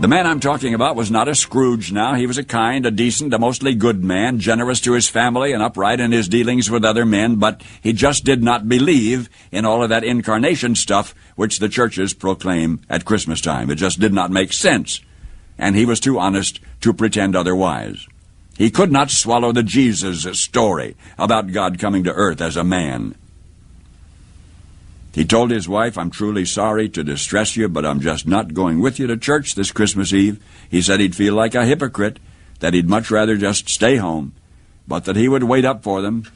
The man I'm talking about was not a Scrooge now. He was a kind, a decent, a mostly good man, generous to his family and upright in his dealings with other men, but he just did not believe in all of that incarnation stuff which the churches proclaim at Christmas time. It just did not make sense. And he was too honest to pretend otherwise. He could not swallow the Jesus story about God coming to earth as a man. He told his wife, I'm truly sorry to distress you, but I'm just not going with you to church this Christmas Eve. He said he'd feel like a hypocrite, that he'd much rather just stay home, but that he would wait up for them.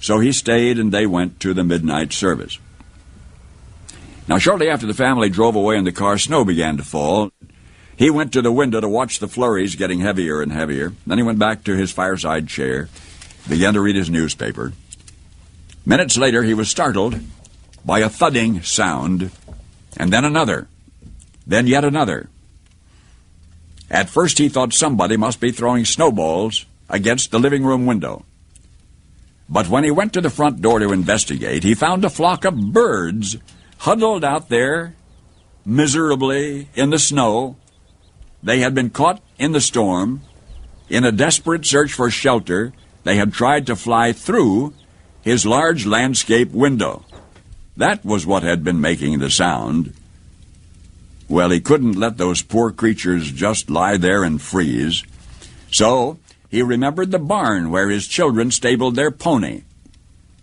So he stayed and they went to the midnight service. Now, shortly after the family drove away in the car, snow began to fall. He went to the window to watch the flurries getting heavier and heavier. Then he went back to his fireside chair, began to read his newspaper. Minutes later, he was startled by a thudding sound, and then another, then yet another. At first he thought somebody must be throwing snowballs against the living room window. But when he went to the front door to investigate, he found a flock of birds huddled out there miserably in the snow. They had been caught in the storm. In a desperate search for shelter, they had tried to fly through his large landscape window. That was what had been making the sound. Well, he couldn't let those poor creatures just lie there and freeze. So he remembered the barn where his children stabled their pony.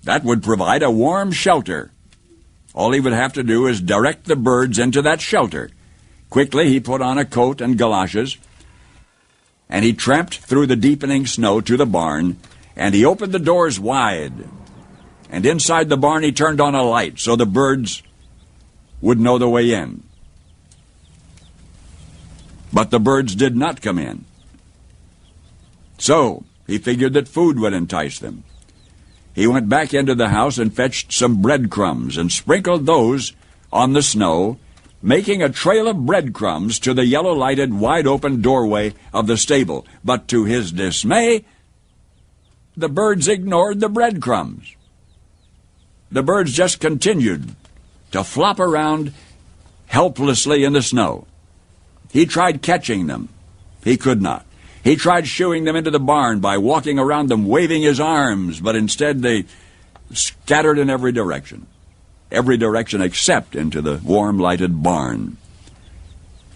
That would provide a warm shelter. All he would have to do is direct the birds into that shelter. Quickly he put on a coat and galoshes, and he tramped through the deepening snow to the barn, and he opened the doors wide and inside the barn he turned on a light so the birds would know the way in. But the birds did not come in. So he figured that food would entice them. He went back into the house and fetched some breadcrumbs and sprinkled those on the snow, making a trail of breadcrumbs to the yellow lighted, wide open doorway of the stable. But to his dismay, the birds ignored the breadcrumbs the birds just continued to flop around helplessly in the snow. He tried catching them. He could not. He tried shooing them into the barn by walking around them waving his arms, but instead they scattered in every direction. Every direction except into the warm lighted barn.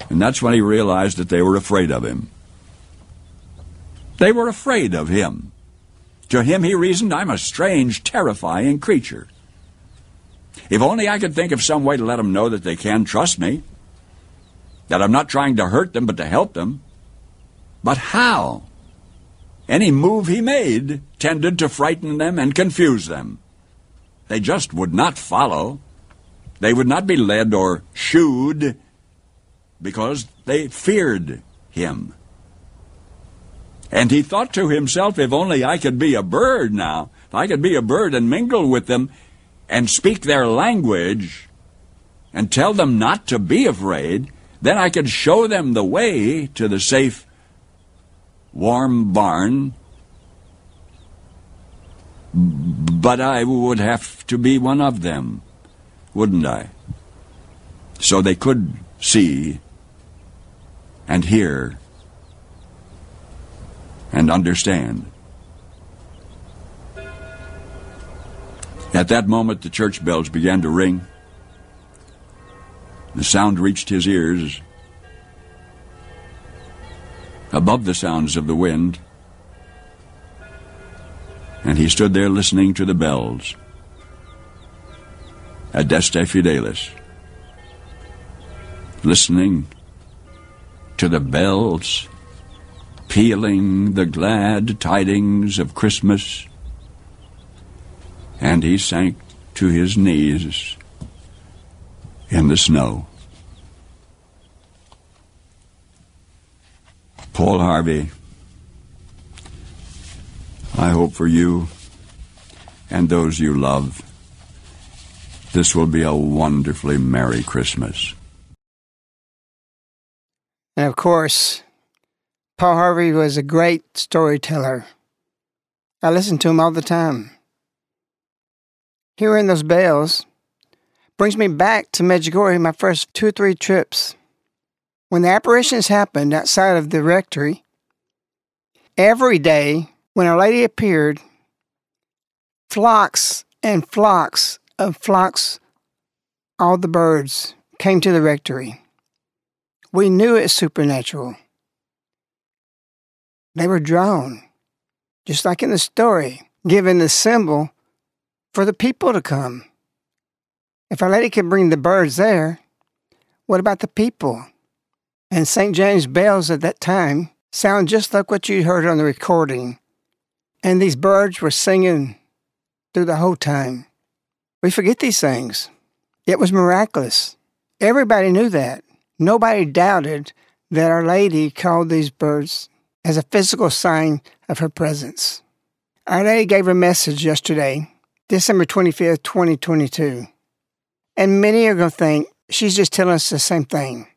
And that's when he realized that they were afraid of him. They were afraid of him. To him, he reasoned, I'm a strange, terrifying creature. If only I could think of some way to let them know that they can trust me, that I'm not trying to hurt them but to help them. But how? Any move he made tended to frighten them and confuse them. They just would not follow. They would not be led or shooed because they feared him. And he thought to himself, if only I could be a bird now, if I could be a bird and mingle with them, and speak their language and tell them not to be afraid, then I could show them the way to the safe, warm barn. But I would have to be one of them, wouldn't I? So they could see and hear and understand. At that moment, the church bells began to ring. The sound reached his ears. Above the sounds of the wind, and he stood there listening to the bells. Adeste Fideles. Listening to the bells pealing the glad tidings of Christmas and he sank to his knees in the snow. Paul Harvey, I hope for you and those you love, this will be a wonderfully Merry Christmas. And of course, Paul Harvey was a great storyteller. I listen to him all the time hearing those bells brings me back to Medjugorje my first two or three trips. When the apparitions happened outside of the rectory, every day when Our Lady appeared, flocks and flocks of flocks, all the birds came to the rectory. We knew it's supernatural. They were drawn, just like in the story, given the symbol for the people to come. If Our Lady could bring the birds there, what about the people? And St. James bells at that time sound just like what you heard on the recording. And these birds were singing through the whole time. We forget these things. It was miraculous. Everybody knew that. Nobody doubted that Our Lady called these birds as a physical sign of her presence. Our Lady gave a message yesterday, December 25th, 2022. And many are going to think she's just telling us the same thing,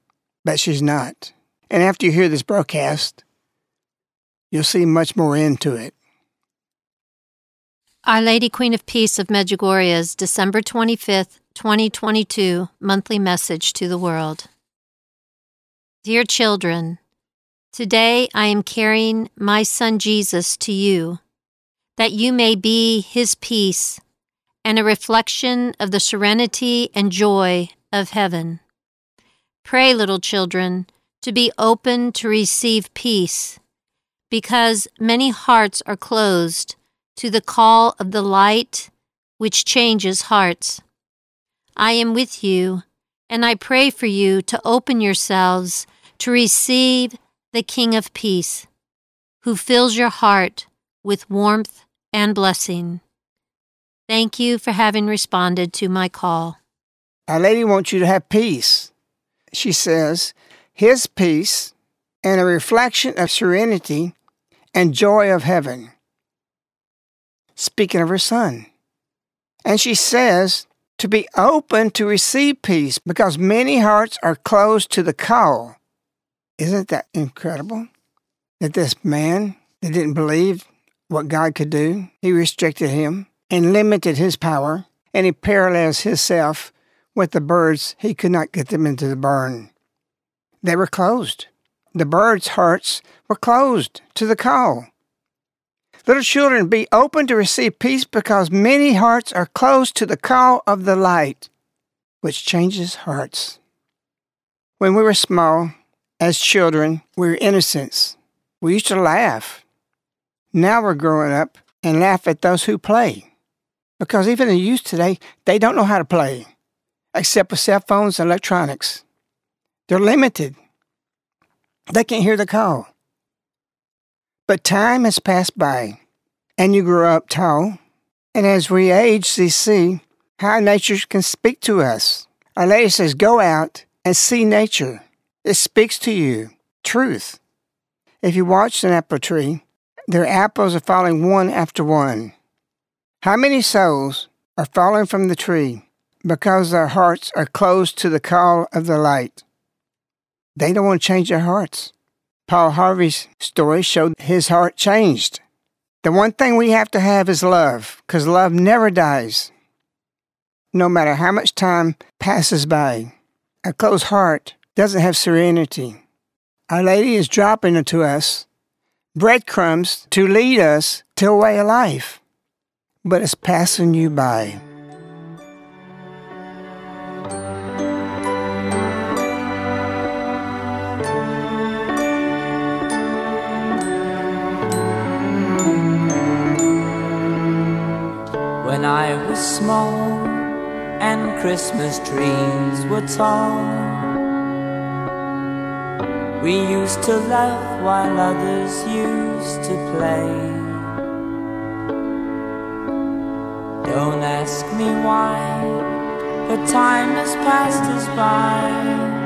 but she's not. And after you hear this broadcast, you'll see much more into it. Our Lady Queen of Peace of Medjugorje's December 25th, 2022 monthly message to the world. Dear children, today I am carrying my son Jesus to you, that you may be his peace and a reflection of the serenity and joy of heaven. Pray, little children, to be open to receive peace, because many hearts are closed to the call of the light which changes hearts. I am with you, and I pray for you to open yourselves to receive the King of Peace, who fills your heart with warmth and blessing. Thank you for having responded to my call. Our Lady wants you to have peace. She says, His peace and a reflection of serenity and joy of heaven. Speaking of her Son. And she says to be open to receive peace because many hearts are closed to the call. Isn't that incredible? That this man that didn't believe what God could do, he restricted him and limited his power, and he parallels himself with the birds. He could not get them into the barn. They were closed. The birds' hearts were closed to the call. Little children, be open to receive peace because many hearts are closed to the call of the light, which changes hearts. When we were small, as children, we were innocents. We used to laugh. Now we're growing up and laugh at those who play. Because even the youth today, they don't know how to play, except with cell phones and electronics. They're limited. They can't hear the call. But time has passed by, and you grow up tall, and as we age, we see how nature can speak to us. Our Lady says, Go out and see nature. It speaks to you truth. If you watch an apple tree, their apples are falling one after one. How many souls are falling from the tree because their hearts are closed to the call of the light? They don't want to change their hearts. Paul Harvey's story showed his heart changed. The one thing we have to have is love, because love never dies. No matter how much time passes by, a closed heart doesn't have serenity. Our Lady is dropping into us breadcrumbs to lead us to a way of life but it's passing you by. When I was small and Christmas trees were tall, we used to laugh while others used to play. Don't ask me why, but time has passed us by.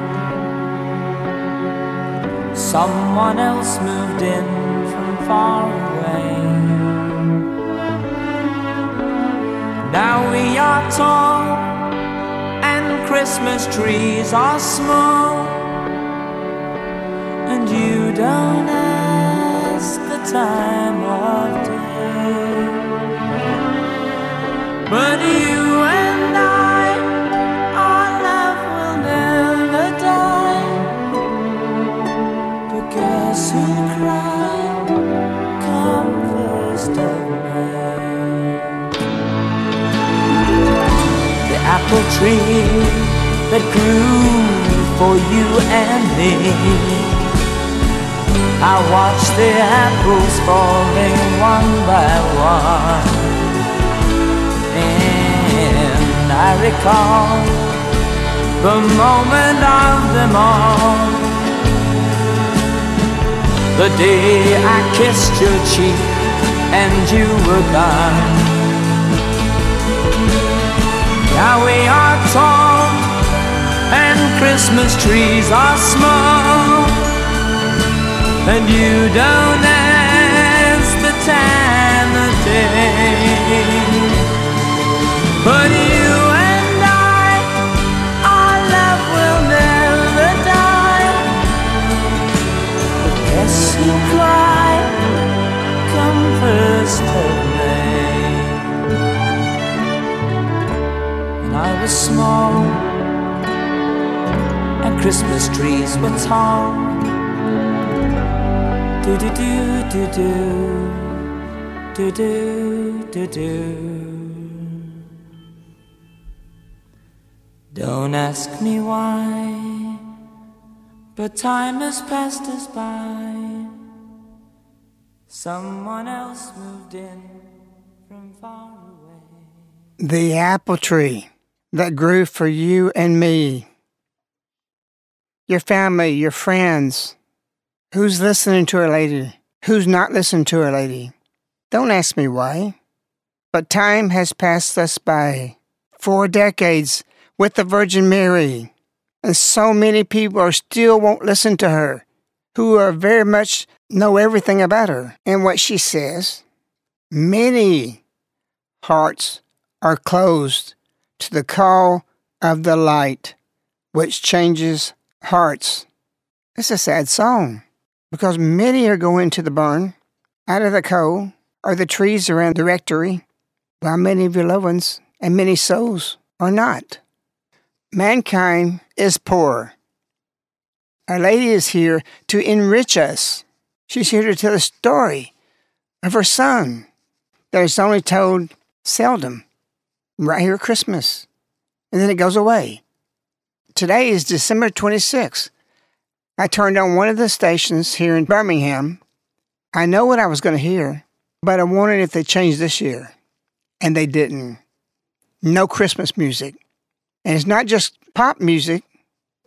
Someone else moved in from far away. Now we are tall, and Christmas trees are small, and you don't ask the time of day. But you and I, our love will never die. Guess who cried? Come first of May. The apple tree that grew for you and me. I watch the apples falling one by one, and I recall the moment of them all. The day I kissed your cheek and you were gone. Now we are tall and Christmas trees are small, and you don't ask the time of day. But you and I, our love will never die. Guess who cried? Come first of May. When I was small and Christmas trees were tall. Do do do do do do do do do. Don't ask me why, but time has passed us by. Someone else moved in from far away. The apple tree that grew for you and me. Your family, your friends. Who's listening to Our Lady? Who's not listening to Our Lady? Don't ask me why. But time has passed us by. Four decades with the Virgin Mary. And so many people are still won't listen to her, who are very much know everything about her and what she says. Many hearts are closed to the call of the light, which changes hearts. It's a sad song because many are going to the barn, out of the coal, or the trees around the rectory, while many of your loved ones and many souls are not. Mankind is poor. Our Lady is here to enrich us. She's here to tell a story of her son that is only told seldom, right here at Christmas, and then it goes away. Today is December 26th. I turned on one of the stations here in Birmingham. I know what I was going to hear, but I wondered if they changed this year. And they didn't. No Christmas music. And it's not just pop music.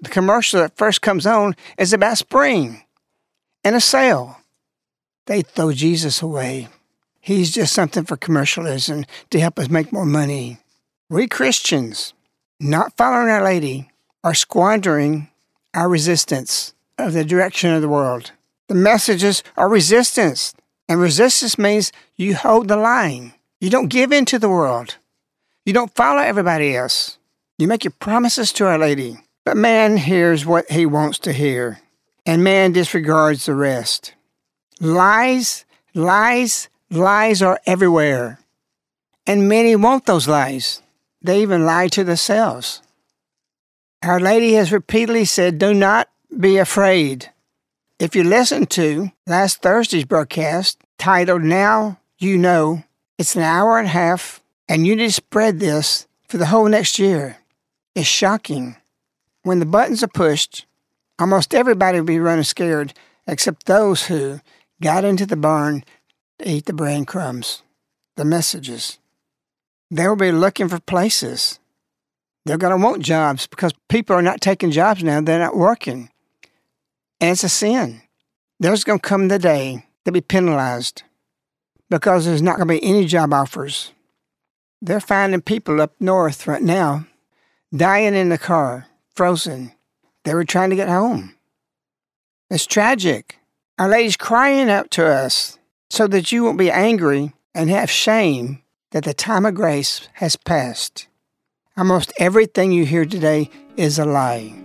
The commercial that first comes on is about spring and a sale. They throw Jesus away. He's just something for commercialism to help us make more money. We Christians, not following Our Lady, are squandering our resistance of the direction of the world. The messages are resistance, and resistance means you hold the line. You don't give in to the world. You don't follow everybody else. You make your promises to Our Lady. But man hears what he wants to hear, and man disregards the rest. Lies, lies, lies are everywhere. And many want those lies. They even lie to themselves. Our Lady has repeatedly said, Do not be afraid. If you listen to last Thursday's broadcast titled Now You Know, it's an hour and a half, and you need to spread this for the whole next year. It's shocking. When the buttons are pushed, almost everybody will be running scared except those who got into the barn to eat the bread crumbs, the messages. They will be looking for places. They're going to want jobs because people are not taking jobs now. They're not working. And it's a sin. There's going to come the day they'll be penalized because there's not going to be any job offers. They're finding people up north right now dying in the car, frozen. They were trying to get home. It's tragic. Our Lady's crying out to us so that you won't be angry and have shame that the time of grace has passed. Almost everything you hear today is a lie.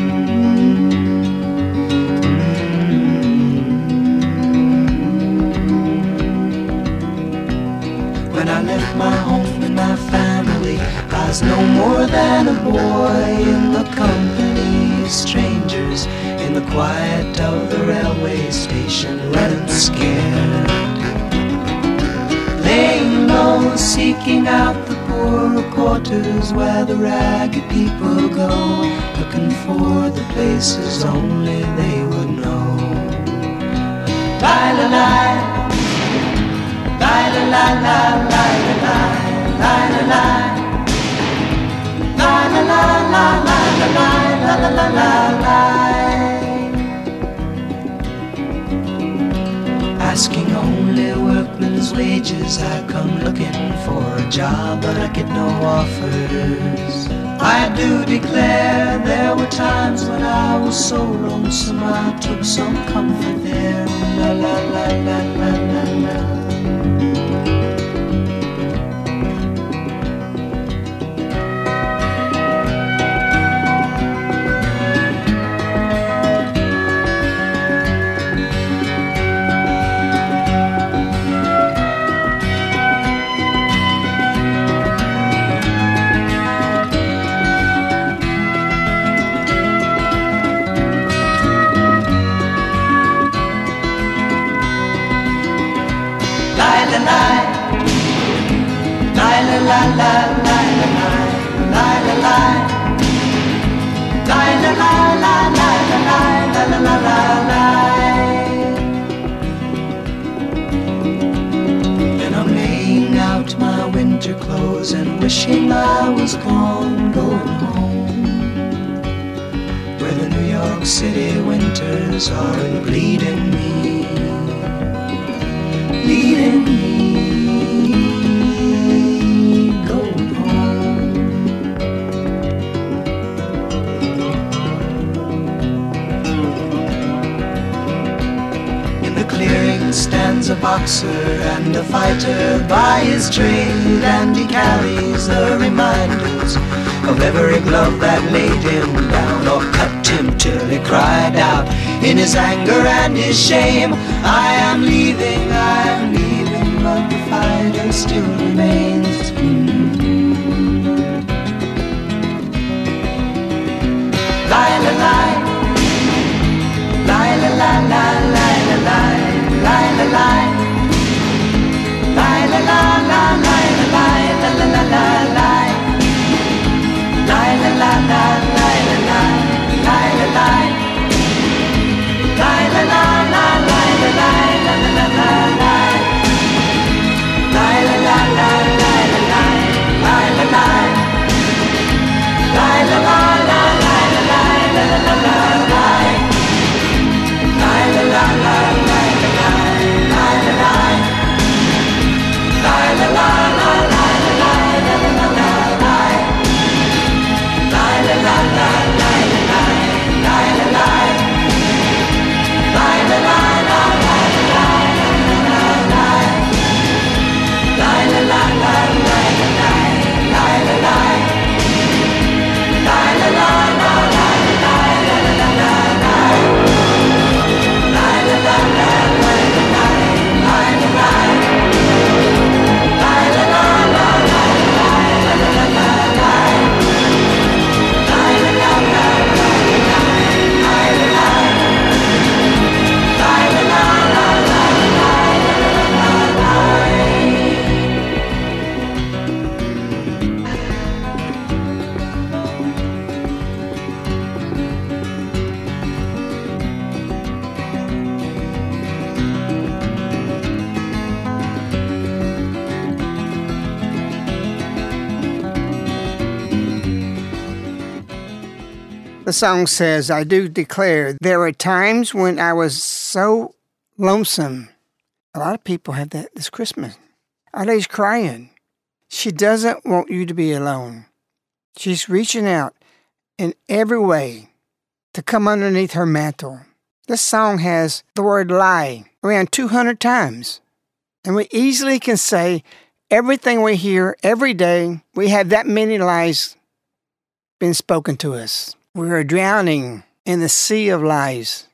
Was no more than a boy in the company of strangers in the quiet of the railway station, running scared. Laying low, seeking out the poorer quarters where the ragged people go, looking for the places only they would know. La. La la la la la la la Asking only workmen's wages I come looking for a job but I get no offers I do declare there were times when I was so lonesome I took some comfort there La la la la la la la The song says, I do declare there were times when I was so lonesome. A lot of people have that this Christmas. Ade's crying. She doesn't want you to be alone. She's reaching out in every way to come underneath her mantle. This song has the word lie around 200 times. And we easily can say everything we hear every day, we have that many lies been spoken to us. We are drowning in the sea of lies.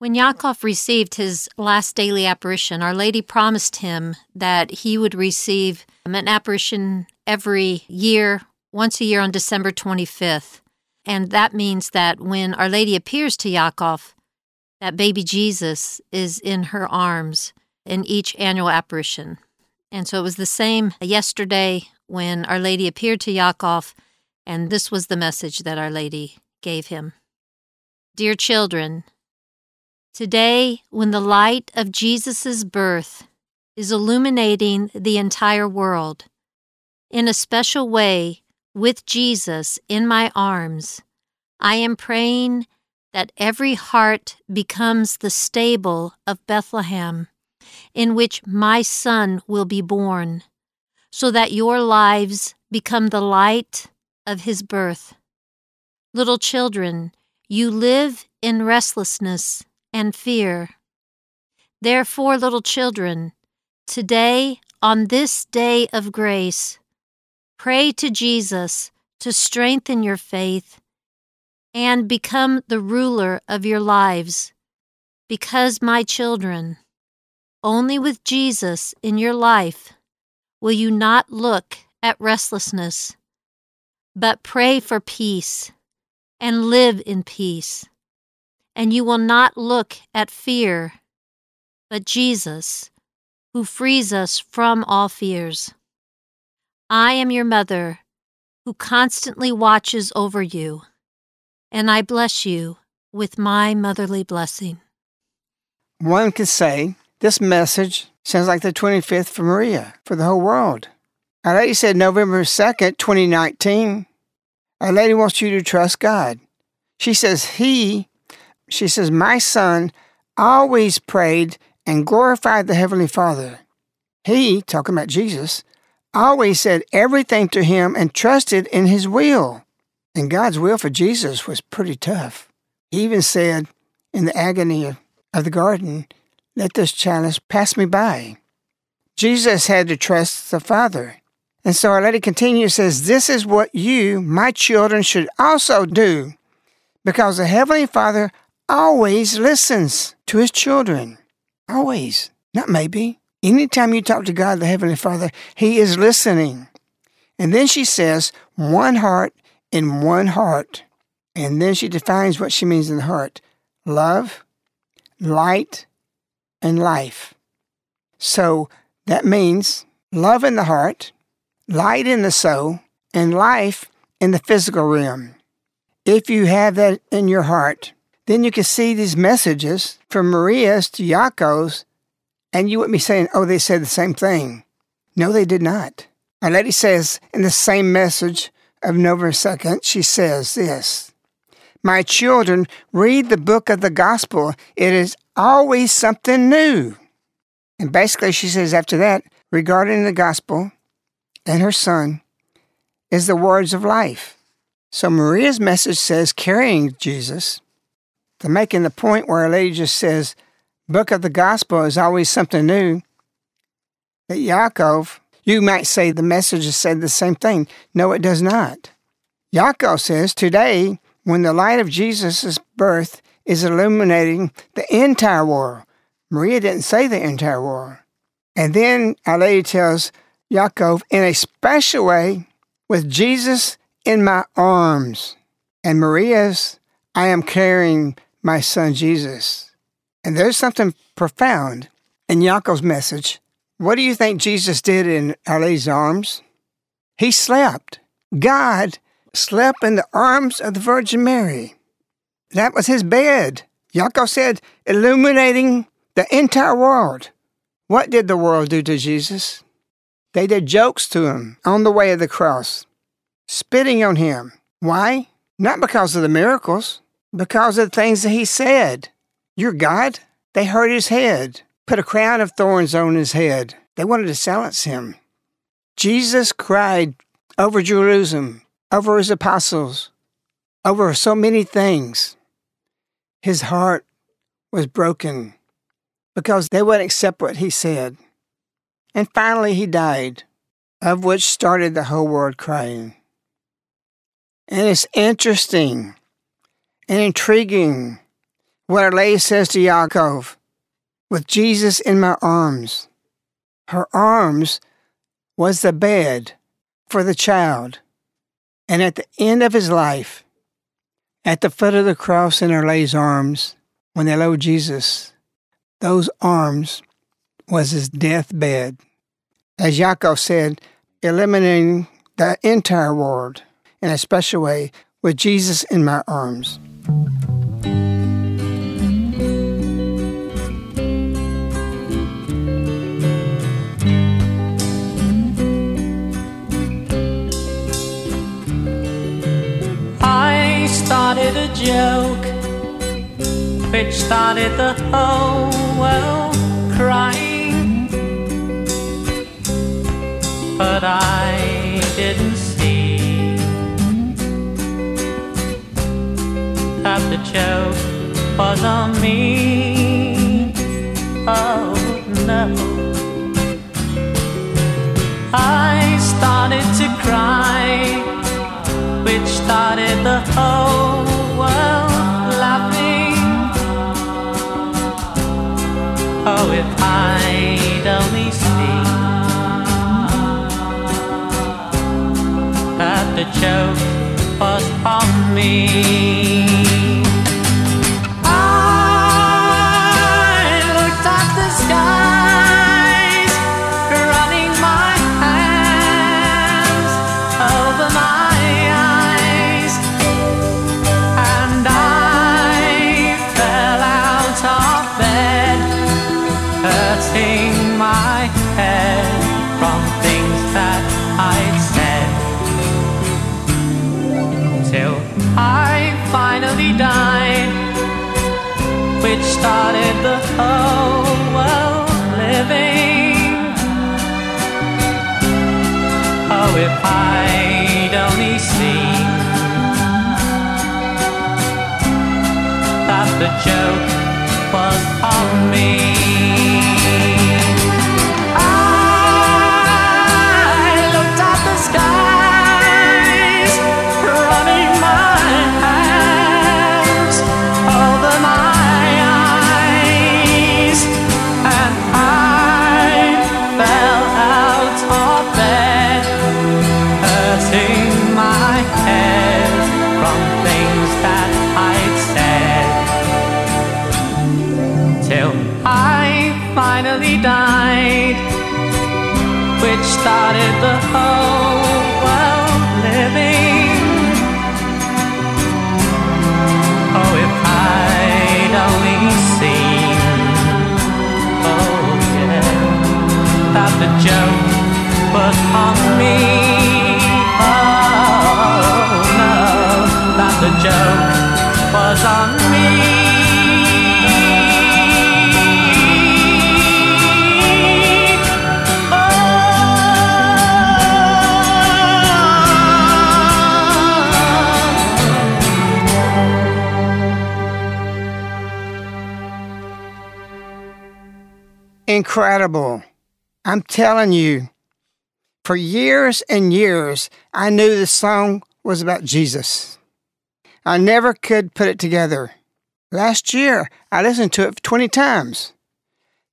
When Jakov received his last daily apparition, Our Lady promised him that he would receive an apparition every year, once a year on December 25th. And that means that when Our Lady appears to Jakov, that baby Jesus is in her arms in each annual apparition. And so it was the same yesterday when Our Lady appeared to Jakov, and this was the message that Our Lady gave him. Dear children, today, when the light of Jesus' birth is illuminating the entire world, in a special way, with Jesus in my arms, I am praying that every heart becomes the stable of Bethlehem, in which my Son will be born, so that your lives become the light of his birth. Little children, you live in restlessness and fear. Therefore, little children, today, on this day of grace, pray to Jesus to strengthen your faith and become the ruler of your lives. Because, my children, only with Jesus in your life will you not look at restlessness, but pray for peace and live in peace. And you will not look at fear, but Jesus, who frees us from all fears. I am your mother, who constantly watches over you and I bless you with my motherly blessing. One could say this message sounds like the 25th for Maria, for the whole world. Our Lady said November 2nd, 2019, A Lady wants you to trust God. She says, He, she says, my son always prayed and glorified the Heavenly Father. He, talking about Jesus, always said everything to him and trusted in his will. And God's will for Jesus was pretty tough. He even said in the agony of, of the garden, Let this chalice pass me by. Jesus had to trust the Father. And so Our Lady continues says, This is what you, my children, should also do, because the Heavenly Father always listens to his children. Always. Not maybe. Anytime you talk to God, the Heavenly Father, He is listening. And then she says, one heart in one heart. And then she defines what she means in the heart love, light, and life. So that means love in the heart, light in the soul, and life in the physical realm. If you have that in your heart, then you can see these messages from Maria's to Jakov's, and you wouldn't be saying, oh, they said the same thing. No, they did not. Our Lady says in the same message, of November 2nd, she says this My children, read the book of the gospel. It is always something new. And basically, she says after that, regarding the gospel and her son, is the words of life. So Maria's message says carrying Jesus. To making the point where a lady just says, book of the gospel is always something new. That Jakov you might say the message said the same thing. No, it does not. Jakov says, Today, when the light of Jesus' birth is illuminating the entire world. Maria didn't say the entire world. And then Our Lady tells Jakov, in a special way, with Jesus in my arms, and Maria's, I am carrying my son Jesus. And there's something profound in Jakov's message what do you think Jesus did in Lady's arms? He slept. God slept in the arms of the Virgin Mary. That was his bed. Jakov said, illuminating the entire world. What did the world do to Jesus? They did jokes to him on the way of the cross, spitting on him. Why? Not because of the miracles, because of the things that he said. You're God? They hurt his head put a crown of thorns on his head. They wanted to silence him. Jesus cried over Jerusalem, over his apostles, over so many things. His heart was broken. because they wouldn't accept what he said. And finally, he died, of which started the whole world crying. And it's interesting and intriguing what Our Lady says to Jakov with Jesus in my arms. Her arms was the bed for the child. And at the end of his life, at the foot of the cross in Our Lady's arms, when they lowered Jesus, those arms was his deathbed. As Jakov said, eliminating the entire world in a special way with Jesus in my arms. I started a joke which started the whole world But I didn't see that the joke was on me. Oh no. I started to cry which started the whole world laughing. Oh, if I'd the joke was on me. Joke was on me. Incredible. I'm telling you, for years and years, I knew the song was about Jesus. I never could put it together. Last year, I listened to it 20 times.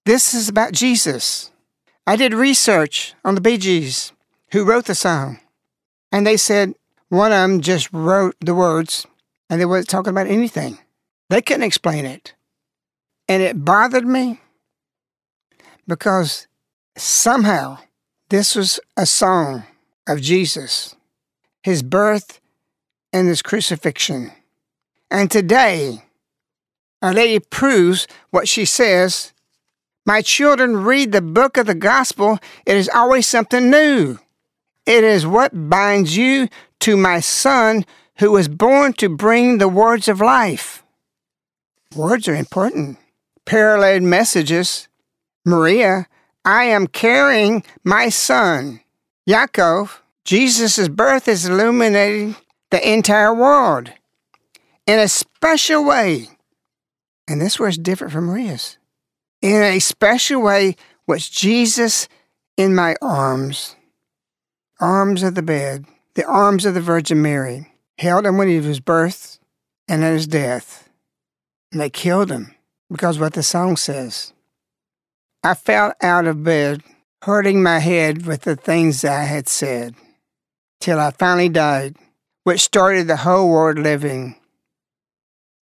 This is about Jesus. I did research on the Bee Gees, who wrote the song, and they said one of them just wrote the words and they weren't talking about anything. They couldn't explain it. And it bothered me because somehow this was a song of Jesus, his birth and his crucifixion. And today, Our Lady proves what she says. My children, read the book of the gospel. It is always something new. It is what binds you to my son who was born to bring the words of life. Words are important. Parallel messages. Maria, I am carrying my son. Jakov, Jesus' birth is illuminating the entire world in a special way. And this was different from Maria's. in a special way was Jesus in my arms, arms of the bed, the arms of the Virgin Mary, held him when he was birthed and at his death. And they killed him because what the song says. I fell out of bed, hurting my head with the things I had said, till I finally died, which started the whole world living.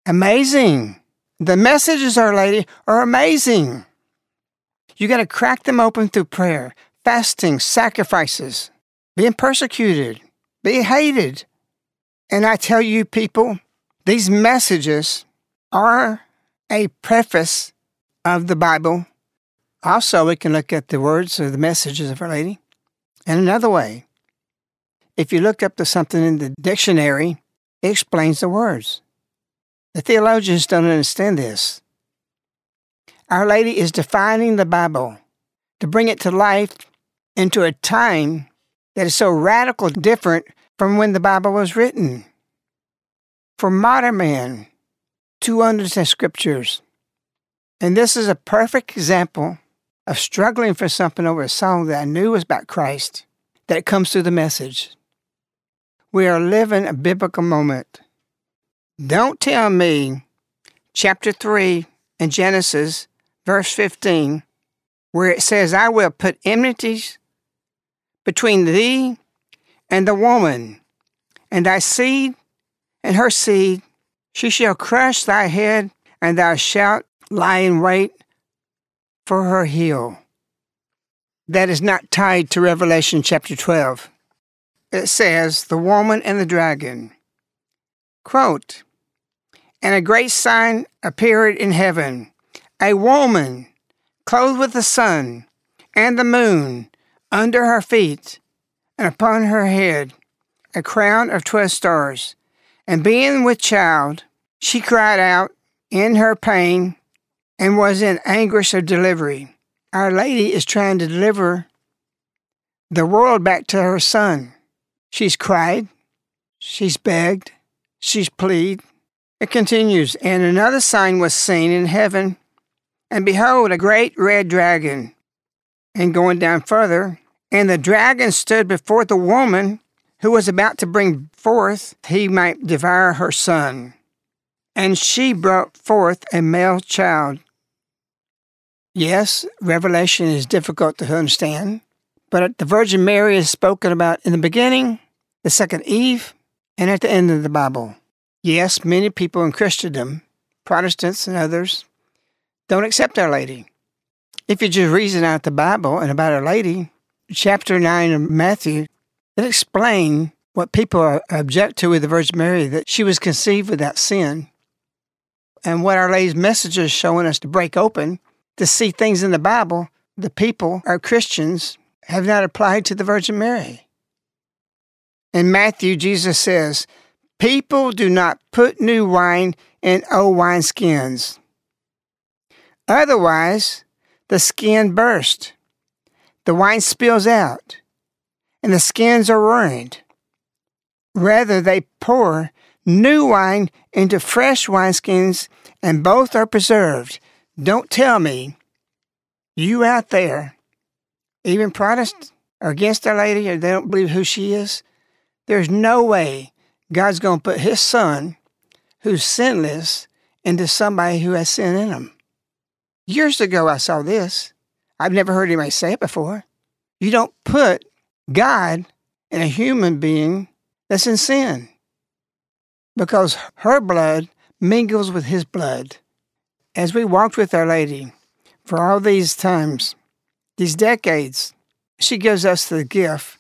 Amazing! The messages, Our Lady, are amazing. You got to crack them open through prayer, fasting, sacrifices, being persecuted, being hated. And I tell you, people, these messages are a preface of the Bible. Also, we can look at the words or the messages of Our Lady. And another way, if you look up to something in the dictionary, it explains the words. The theologians don't understand this. Our Lady is defining the Bible to bring it to life into a time that is so radical different from when the Bible was written. For modern man to understand scriptures. And this is a perfect example of struggling for something over a song that I knew was about Christ, that comes through the message. We are living a biblical moment. Don't tell me, chapter 3 in Genesis, verse 15, where it says, I will put enmities between thee and the woman, and thy seed and her seed. She shall crush thy head, and thou shalt lie in wait for her heel. That is not tied to Revelation chapter 12. It says, The woman and the dragon. Quote, And a great sign appeared in heaven a woman clothed with the sun and the moon under her feet, and upon her head a crown of twelve stars. And being with child, she cried out in her pain and was in anguish of delivery. Our Lady is trying to deliver the world back to her Son. She's cried, she's begged, she's pleaded. It continues, and another sign was seen in heaven and behold, a great red dragon. And going down further, and the dragon stood before the woman who was about to bring forth, he might devour her son. And she brought forth a male child. Yes, Revelation is difficult to understand, but the Virgin Mary is spoken about in the beginning, the second Eve, and at the end of the Bible. Yes, many people in Christendom, Protestants and others, don't accept Our Lady. If you just reason out the Bible and about Our Lady, chapter 9 of Matthew, it explains what people object to with the Virgin Mary, that she was conceived without sin. And what Our Lady's message is showing us to break open, to see things in the Bible, the people, our Christians, have not applied to the Virgin Mary. In Matthew, Jesus says, People do not put new wine in old wineskins. Otherwise, the skin bursts, the wine spills out, and the skins are ruined. Rather, they pour new wine into fresh wineskins, and both are preserved. Don't tell me, you out there, even Protestants, are against Our Lady or they don't believe who she is. There's no way God's going to put His Son, who's sinless, into somebody who has sin in him. Years ago, I saw this. I've never heard anybody say it before. You don't put God in a human being that's in sin because her blood mingles with his blood. As we walked with Our Lady for all these times, these decades, she gives us the gift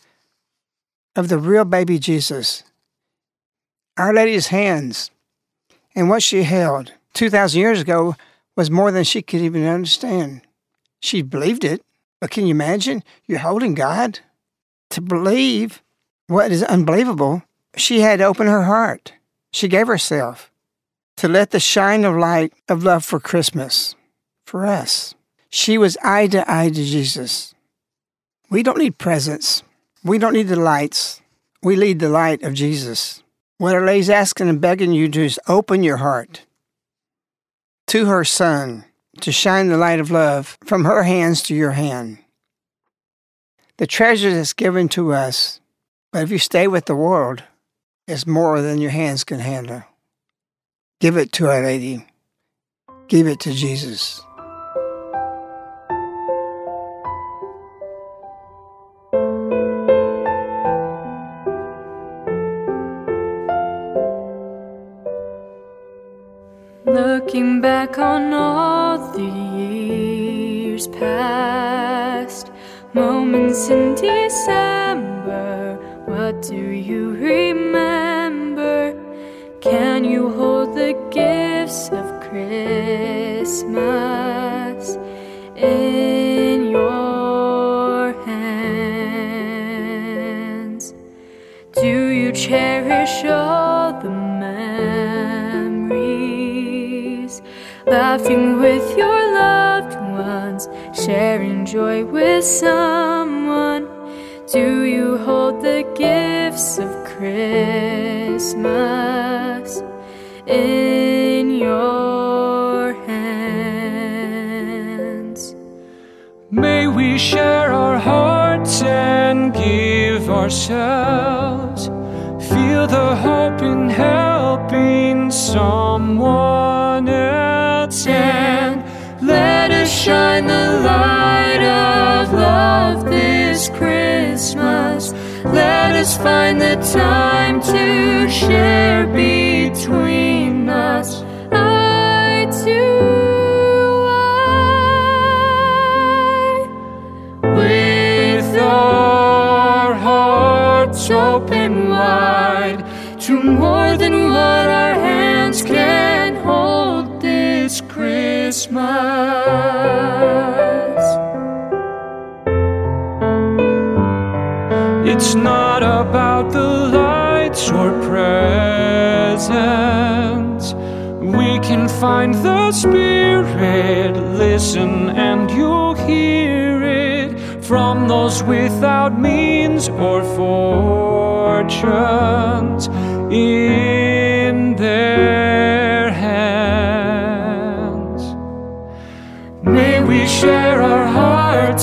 of the real baby Jesus. Our Lady's hands and what she held 2,000 years ago was more than she could even understand. She believed it, but can you imagine? You're holding God. To believe what is unbelievable, she had to open her heart. She gave herself to let the shine of light of love for Christmas, for us. She was eye to eye to Jesus. We don't need presents. We don't need the lights. We need the light of Jesus. What Our Lady's asking and begging you to is open your heart to her son, to shine the light of love from her hands to your hand. The treasure that's given to us, but if you stay with the world, it's more than your hands can handle. Give it to Our Lady. Give it to Jesus. Looking back on all the years past, moments in December, what do you remember? Laughing with your loved ones, sharing joy with someone. Do you hold the gifts of Christmas in your hands? May we share our hearts and give ourselves. Feel the hope in helping someone shine the light of love this Christmas. Let us find the time to share between Christmas. It's not about the lights or presents. We can find the Spirit, listen, and you'll hear it from those without means or fortunes in their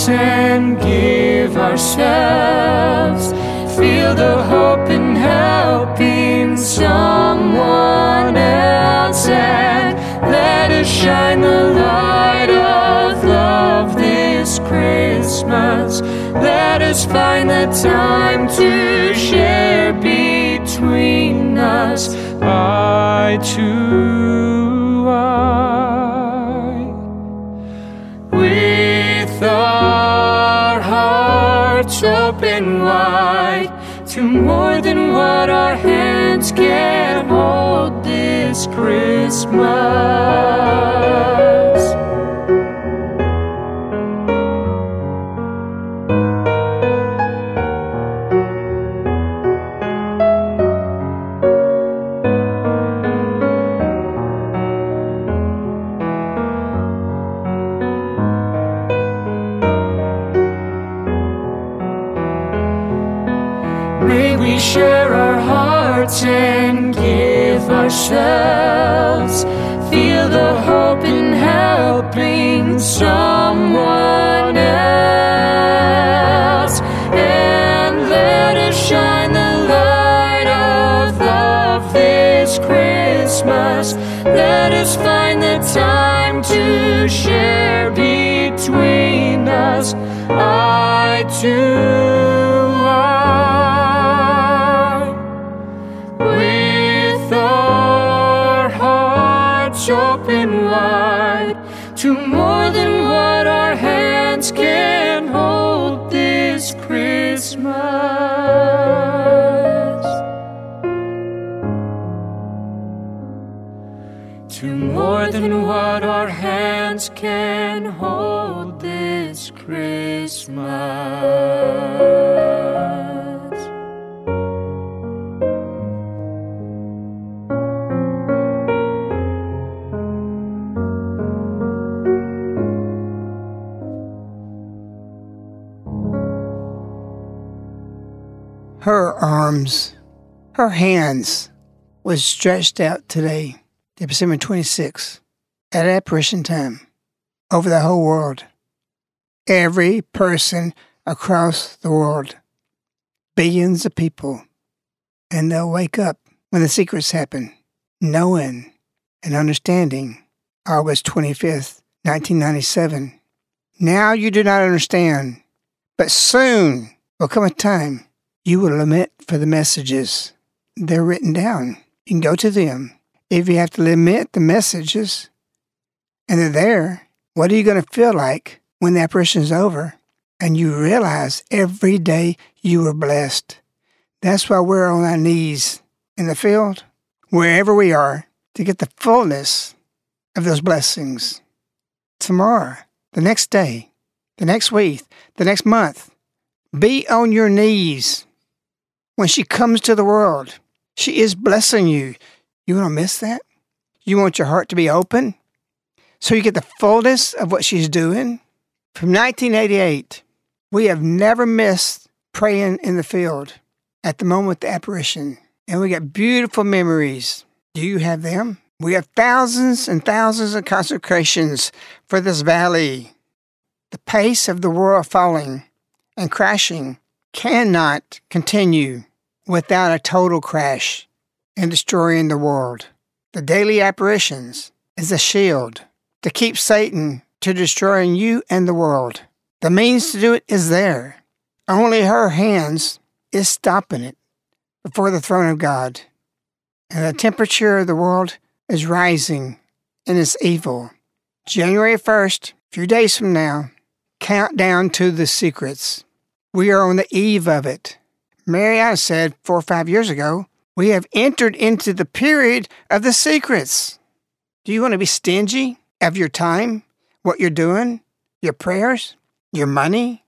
and give ourselves. Feel the hope in helping someone else. And let us shine the light of love this Christmas. Let us find the time to share between us. I too, open wide to more than what our hands can hold this Christmas. And give ourselves. Feel the hope in helping someone else. And let us shine the light of love this Christmas. Let us find the time to share between us. I too, to more than Her arms, her hands was stretched out today, December 26, at apparition time. over the whole world. Every person across the world. Billions of people. And they'll wake up when the secrets happen, knowing and understanding. August 25th, 1997. Now you do not understand, but soon will come a time you will lament for the messages. They're written down. You can go to them. If you have to lament the messages and they're there, what are you going to feel like when the apparition is over and you realize every day you were blessed? That's why we're on our knees in the field, wherever we are, to get the fullness of those blessings. Tomorrow, the next day, the next week, the next month, be on your knees when she comes to the world. She is blessing you. You want to miss that? You want your heart to be open so you get the fullness of what she's doing? From 1988, we have never missed praying in the field at the moment of the apparition, and we got beautiful memories. Do you have them? We have thousands and thousands of consecrations for this valley. The pace of the world falling and crashing cannot continue without a total crash and destroying the world. The daily apparitions is a shield to keep Satan to destroying you and the world. The means to do it is there. Only her hands is stopping it before the throne of God. And the temperature of the world is rising and is evil. January 1st, a few days from now, countdown to the secrets. We are on the eve of it. Mirjana said four or five years ago, we have entered into the period of the secrets. Do you want to be stingy of your time, what you're doing, your prayers, your money?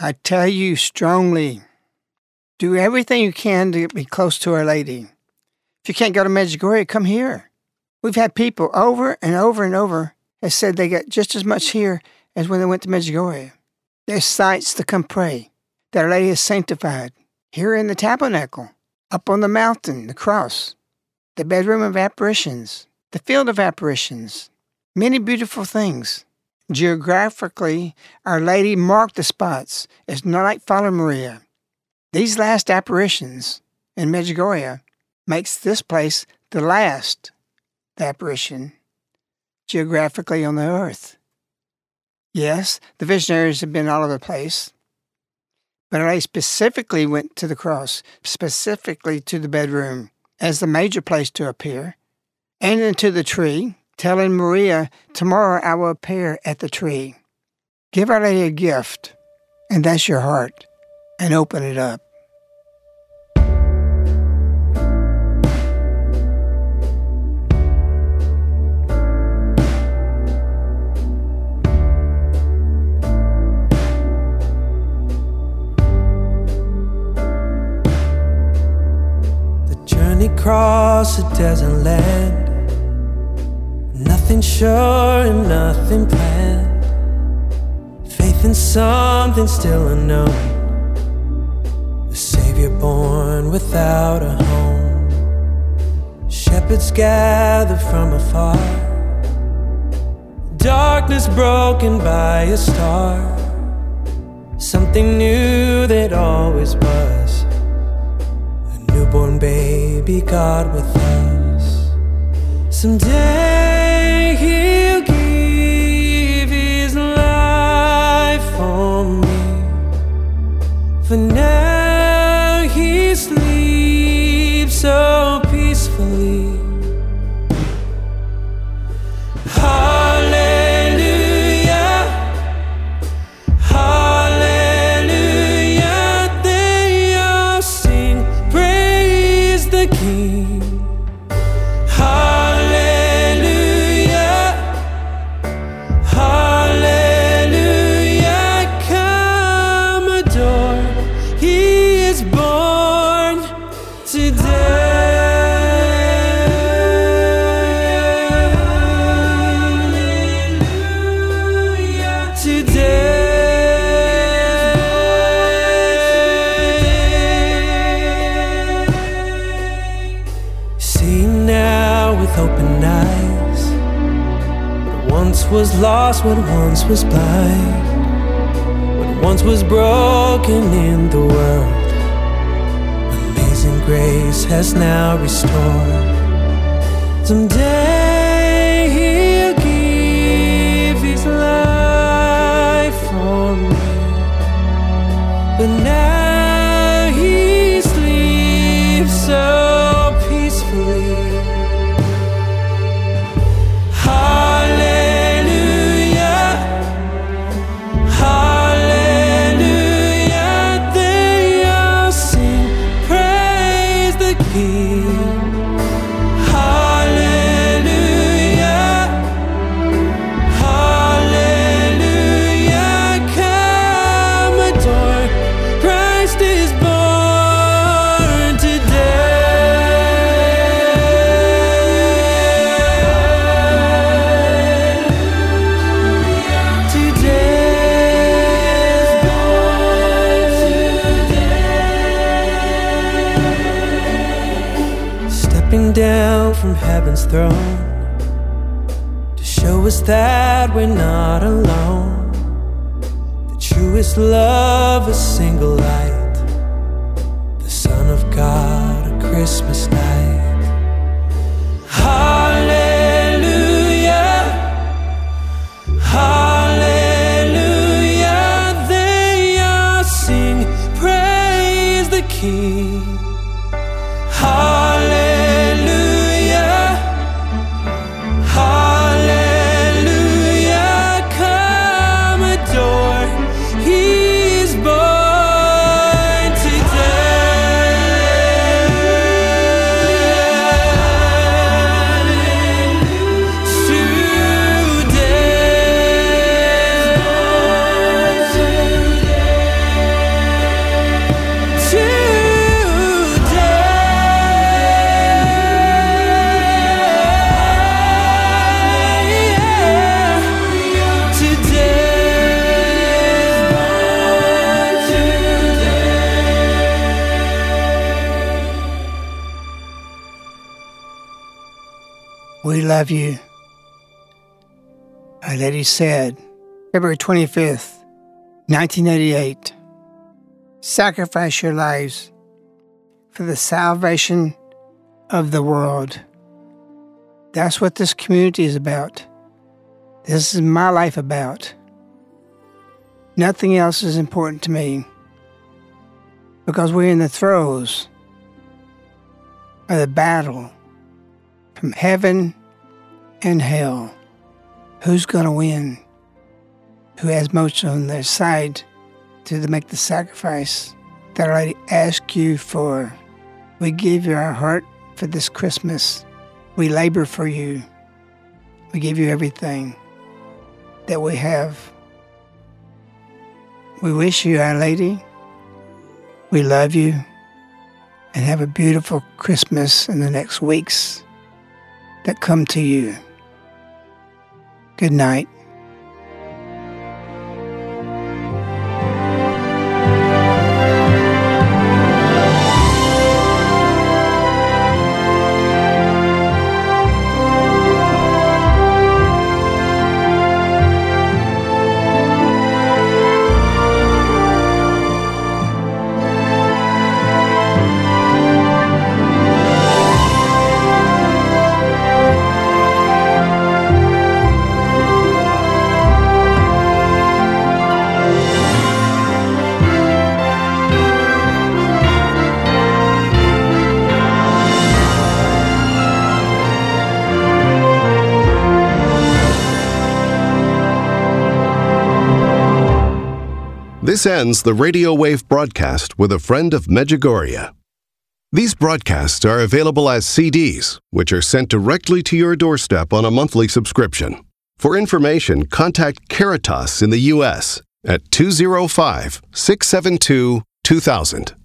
I tell you strongly, do everything you can to be close to Our Lady. If you can't go to Medjugorje, come here. We've had people over and over and over that said they got just as much here as when they went to Medjugorje. There's sites to come pray. That Our Lady is sanctified here in the tabernacle, up on the mountain, the cross, the bedroom of apparitions, the field of apparitions, many beautiful things. Geographically, Our Lady marked the spots. It's not like Father Maria. These last apparitions in Medjugorje makes this place the last apparition geographically on the earth. Yes, the visionaries have been all over the place, but I specifically went to the cross, specifically to the bedroom as the major place to appear, and into the tree, telling Maria, Tomorrow I will appear at the tree. Give Our Lady a gift, and that's your heart, and open it up. Across a desert land. Nothing sure and nothing planned. Faith in something still unknown. A savior born without a home. Shepherds gather from afar. Darkness broken by a star. Something new that always was A newborn baby God with us. Someday he'll give his life for me. For now was lost, what once was blind, what once was broken in the world. Amazing grace has now restored. Someday throne to show us that we're not alone. The truest love, a single light, love you. Our Lady said, February 25th, 1988, sacrifice your lives for the salvation of the world. That's what this community is about. This is my life about. Nothing else is important to me because we're in the throes of the battle from heaven and hell. Who's going to win? Who has most on their side to make the sacrifice that I asked you for? We give you our heart for this Christmas. We labor for you. We give you everything that we have. We wish you, Our Lady. We love you. And have a beautiful Christmas in the next weeks that come to you. Good night. Ends the radio wave broadcast with a friend of Medjugorje. These broadcasts are available as CDs, which are sent directly to your doorstep on a monthly subscription. For information, contact Caritas in the U.S. at 205 672 2000.